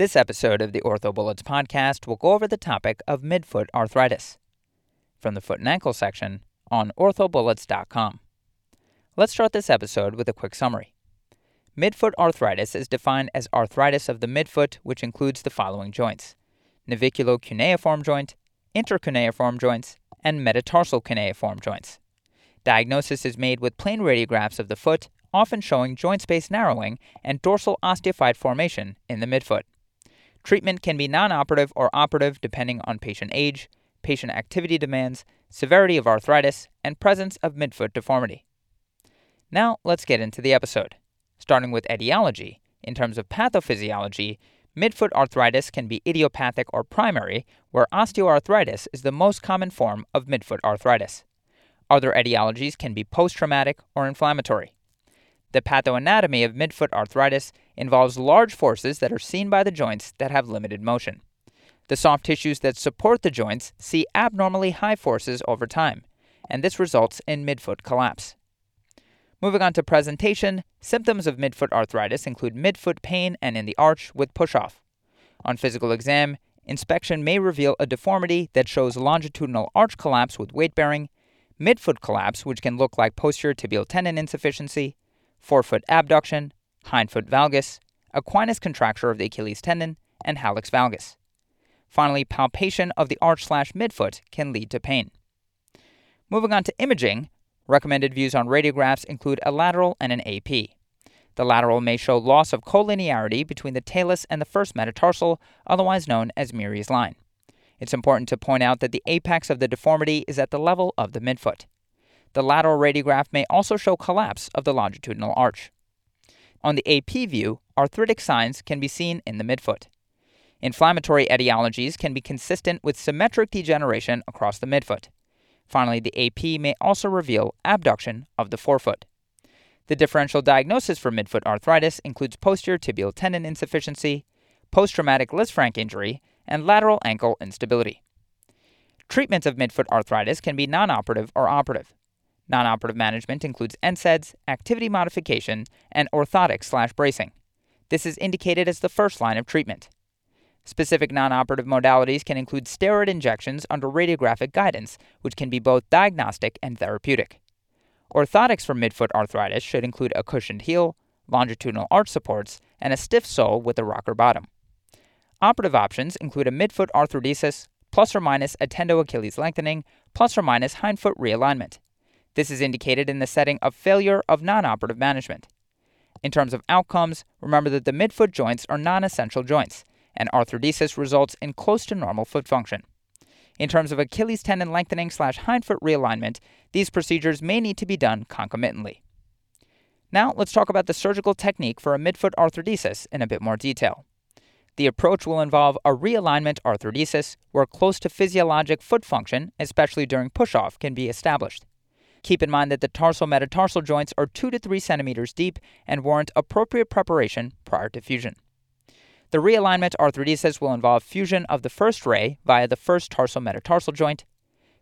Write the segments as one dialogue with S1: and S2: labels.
S1: This episode of the OrthoBullets podcast will go over the topic of midfoot arthritis from the foot and ankle section on orthobullets.com. Let's start this episode with a quick summary. Midfoot arthritis is defined as arthritis of the midfoot, which includes the following joints naviculo-cuneiform joint, intercuneiform joints, and metatarsal cuneiform joints. Diagnosis is made with plain radiographs of the foot, often showing joint space narrowing and dorsal osteophyte formation in the midfoot. Treatment can be non operative or operative depending on patient age, patient activity demands, severity of arthritis, and presence of midfoot deformity. Now, let's get into the episode. Starting with etiology, in terms of pathophysiology, midfoot arthritis can be idiopathic or primary, where osteoarthritis is the most common form of midfoot arthritis. Other etiologies can be post traumatic or inflammatory. The pathoanatomy of midfoot arthritis involves large forces that are seen by the joints that have limited motion. The soft tissues that support the joints see abnormally high forces over time, and this results in midfoot collapse. Moving on to presentation, symptoms of midfoot arthritis include midfoot pain and in the arch with push off. On physical exam, inspection may reveal a deformity that shows longitudinal arch collapse with weight bearing, midfoot collapse, which can look like posterior tibial tendon insufficiency, forefoot abduction, hindfoot valgus, equinus contracture of the Achilles tendon, and hallux valgus. Finally, palpation of the arch slash midfoot can lead to pain. Moving on to imaging, recommended views on radiographs include a lateral and an AP. The lateral may show loss of collinearity between the talus and the first metatarsal, otherwise known as Meary's line. It's important to point out that the apex of the deformity is at the level of the midfoot. The lateral radiograph may also show collapse of the longitudinal arch. On the AP view, arthritic signs can be seen in the midfoot. Inflammatory etiologies can be consistent with symmetric degeneration across the midfoot. Finally, the AP may also reveal abduction of the forefoot. The differential diagnosis for midfoot arthritis includes posterior tibial tendon insufficiency, post traumatic Lisfranc injury, and lateral ankle instability. Treatments of midfoot arthritis can be non operative or operative. Non operative management includes NSAIDs, activity modification, and orthotics slash bracing. This is indicated as the first line of treatment. Specific non operative modalities can include steroid injections under radiographic guidance, which can be both diagnostic and therapeutic. Orthotics for midfoot arthritis should include a cushioned heel, longitudinal arch supports, and a stiff sole with a rocker bottom. Operative options include a midfoot arthrodesis, plus or minus a tendo Achilles lengthening, plus or minus hindfoot realignment. This is indicated in the setting of failure of non operative management. In terms of outcomes, remember that the midfoot joints are non essential joints, and arthrodesis results in close to normal foot function. In terms of Achilles tendon lengthening slash hindfoot realignment, these procedures may need to be done concomitantly. Now, let's talk about the surgical technique for a midfoot arthrodesis in a bit more detail. The approach will involve a realignment arthrodesis where close to physiologic foot function, especially during push off, can be established. Keep in mind that the tarsal metatarsal joints are 2 to 3 centimeters deep and warrant appropriate preparation prior to fusion. The realignment arthrodesis will involve fusion of the first ray via the first tarsal metatarsal joint,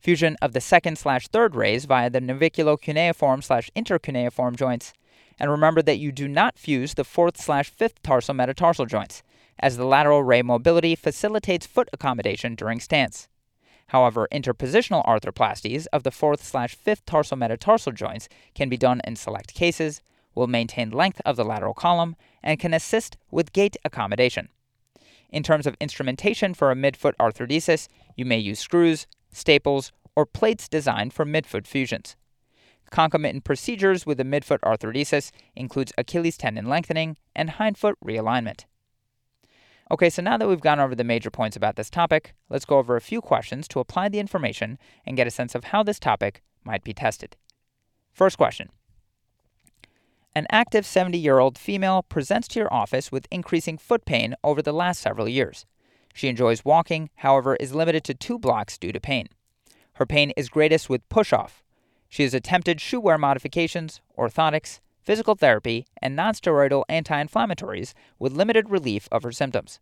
S1: fusion of the second slash third rays via the naviculo-cuneiform slash intercuneiform joints, and remember that you do not fuse the fourth slash fifth tarsal metatarsal joints, as the lateral ray mobility facilitates foot accommodation during stance. However, interpositional arthroplasties of the fourth slash fifth tarsal metatarsal joints can be done in select cases, will maintain length of the lateral column, and can assist with gait accommodation. In terms of instrumentation for a midfoot arthrodesis, you may use screws, staples, or plates designed for midfoot fusions. Concomitant procedures with a midfoot arthrodesis includes Achilles tendon lengthening and hindfoot realignment. Okay, so now that we've gone over the major points about this topic, let's go over a few questions to apply the information and get a sense of how this topic might be tested. First question An active 70 year old female presents to your office with increasing foot pain over the last several years. She enjoys walking, however, is limited to two blocks due to pain. Her pain is greatest with push off. She has attempted shoe wear modifications, orthotics, physical therapy, and nonsteroidal anti inflammatories with limited relief of her symptoms.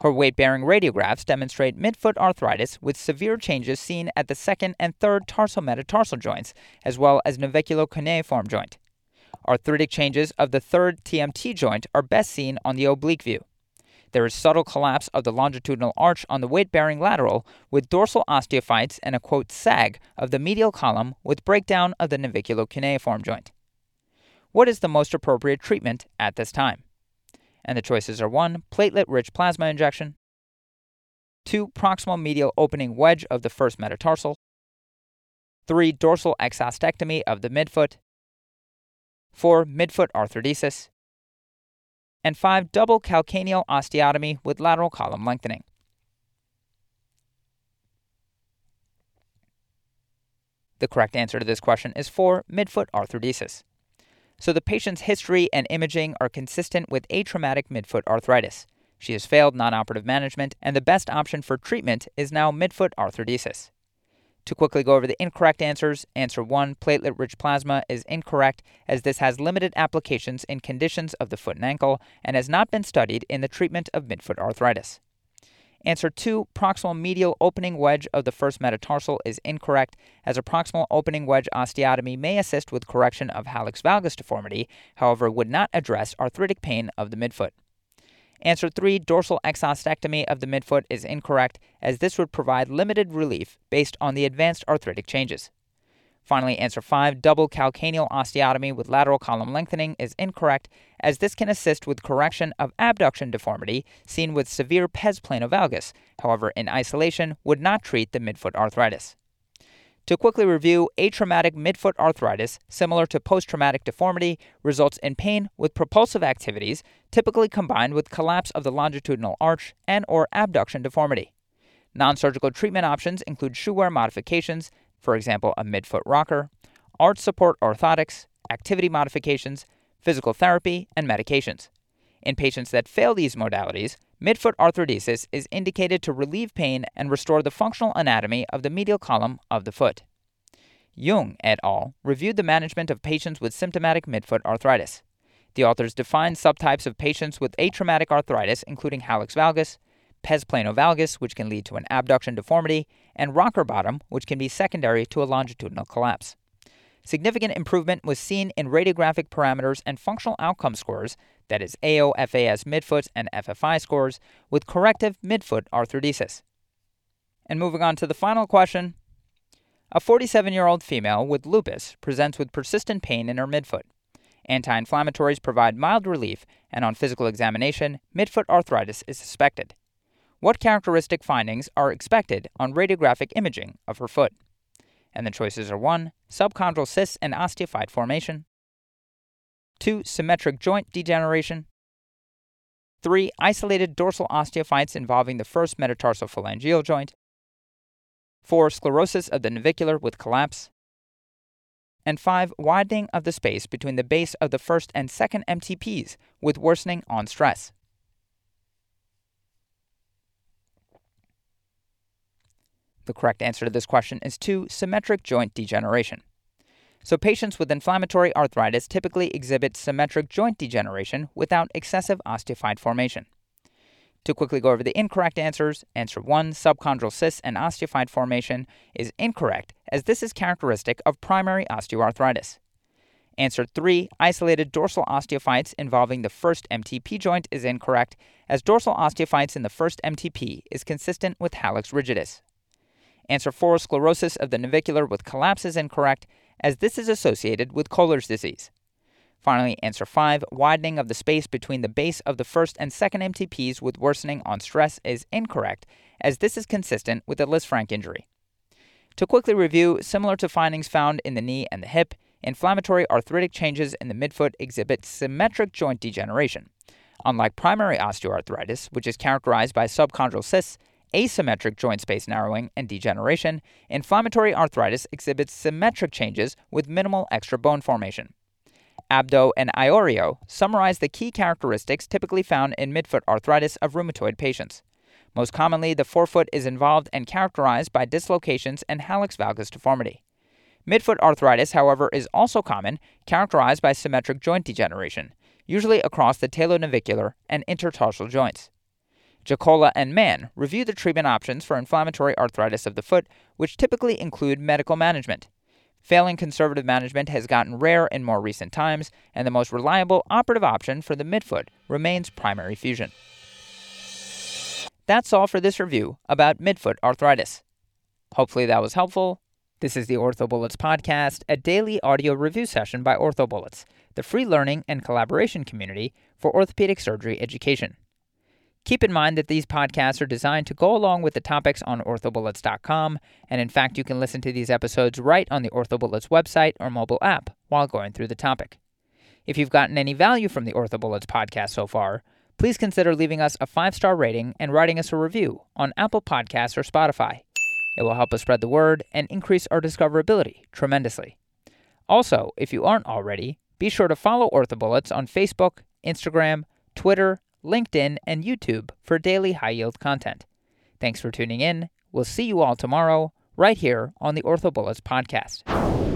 S1: Her weight bearing radiographs demonstrate midfoot arthritis with severe changes seen at the second and third tarsal metatarsal joints, as well as naviculo-cuneiform joint. Arthritic changes of the third TMT joint are best seen on the oblique view. There is subtle collapse of the longitudinal arch on the weight bearing lateral with dorsal osteophytes and a quote sag of the medial column with breakdown of the naviculo-cuneiform joint. What is the most appropriate treatment at this time? And the choices are 1. Platelet rich plasma injection, 2. Proximal medial opening wedge of the first metatarsal, 3. Dorsal exostectomy of the midfoot, 4. Midfoot arthrodesis, and 5. Double calcaneal osteotomy with lateral column lengthening. The correct answer to this question is 4. Midfoot arthrodesis. So the patient's history and imaging are consistent with atraumatic midfoot arthritis. She has failed non-operative management, and the best option for treatment is now midfoot arthrodesis. To quickly go over the incorrect answers, answer 1, platelet rich plasma, is incorrect as this has limited applications in conditions of the foot and ankle and has not been studied in the treatment of midfoot arthritis. Answer 2, proximal medial opening wedge of the first metatarsal is incorrect as a proximal opening wedge osteotomy may assist with correction of hallux valgus deformity, however, would not address arthritic pain of the midfoot. Answer 3, dorsal exostectomy of the midfoot is incorrect, as this would provide limited relief based on the advanced arthritic changes. Finally, answer 5, double calcaneal osteotomy with lateral column lengthening is incorrect, as this can assist with correction of abduction deformity seen with severe pes planovalgus, however, in isolation would not treat the midfoot arthritis. To quickly review, atraumatic midfoot arthritis, similar to post traumatic deformity, results in pain with propulsive activities, typically combined with collapse of the longitudinal arch and or abduction deformity. Non-surgical treatment options include shoe wear modifications, for example, a midfoot rocker, arch support orthotics, activity modifications, physical therapy, and medications. In patients that fail these modalities, midfoot arthrodesis is indicated to relieve pain and restore the functional anatomy of the medial column of the foot. Jung et al. reviewed the management of patients with symptomatic midfoot arthritis. The authors defined subtypes of patients with atraumatic arthritis, including hallux valgus, pes planovalgus, which can lead to an abduction deformity, and rocker bottom, which can be secondary to a longitudinal collapse. Significant improvement was seen in radiographic parameters and functional outcome scores, that is AOFAS midfoot, and FFI scores, with corrective midfoot arthrodesis. And moving on to the final question A 47 year old female with lupus presents with persistent pain in her midfoot. Anti inflammatories provide mild relief, and on physical examination, midfoot arthritis is suspected. What characteristic findings are expected on radiographic imaging of her foot? And the choices are 1. Subchondral cysts and osteophyte formation. 2. Symmetric joint degeneration. 3. Isolated dorsal osteophytes involving the first metatarsal phalangeal joint. 4. Sclerosis of the navicular with collapse. And 5. Widening of the space between the base of the first and second MTPs with worsening on stress. The correct answer to this question is 2. Symmetric joint degeneration. So, patients with inflammatory arthritis typically exhibit symmetric joint degeneration without excessive osteophyte formation. To quickly go over the incorrect answers, answer 1, subchondral cysts and osteophyte formation, is incorrect, as this is characteristic of primary osteoarthritis. Answer 3, isolated dorsal osteophytes involving the first MTP joint, is incorrect, as dorsal osteophytes in the first MTP is consistent with hallux rigidus. Answer 4, sclerosis of the navicular with collapse is incorrect, as this is associated with Kohler's disease. Finally, answer 5, widening of the space between the base of the first and second MTPs with worsening on stress is incorrect, as this is consistent with a Lisfranc injury. To quickly review, similar to findings found in the knee and the hip, inflammatory arthritic changes in the midfoot exhibit symmetric joint degeneration. Unlike primary osteoarthritis, which is characterized by subchondral cysts, asymmetric joint space narrowing and degeneration, inflammatory arthritis exhibits symmetric changes with minimal extra bone formation. Abdo and Iorio summarize the key characteristics typically found in midfoot arthritis of rheumatoid patients. Most commonly, the forefoot is involved and characterized by dislocations and hallux valgus deformity. Midfoot arthritis, however, is also common, characterized by symmetric joint degeneration, usually across the talonavicular and intertarsal joints. Jaakkola and Mann review the treatment options for inflammatory arthritis of the foot, which typically include medical management. Failing conservative management has gotten rare in more recent times, and the most reliable operative option for the midfoot remains primary fusion. that's all for this review about midfoot arthritis. Hopefully that was helpful. This is the OrthoBullets podcast, a daily audio review session by OrthoBullets, the free learning and collaboration community for orthopedic surgery education. Keep in mind that these podcasts are designed to go along with the topics on orthobullets.com, and in fact, you can listen to these episodes right on the OrthoBullets website or mobile app while going through the topic. If you've gotten any value from the OrthoBullets podcast so far, please consider leaving us a five star rating and writing us a review on Apple Podcasts or Spotify. It will help us spread the word and increase our discoverability tremendously. Also, if you aren't already, be sure to follow OrthoBullets on Facebook, Instagram, Twitter, LinkedIn, and YouTube for daily high yield content. Thanks for tuning in. We'll see you all tomorrow, right here on the OrthoBullets podcast.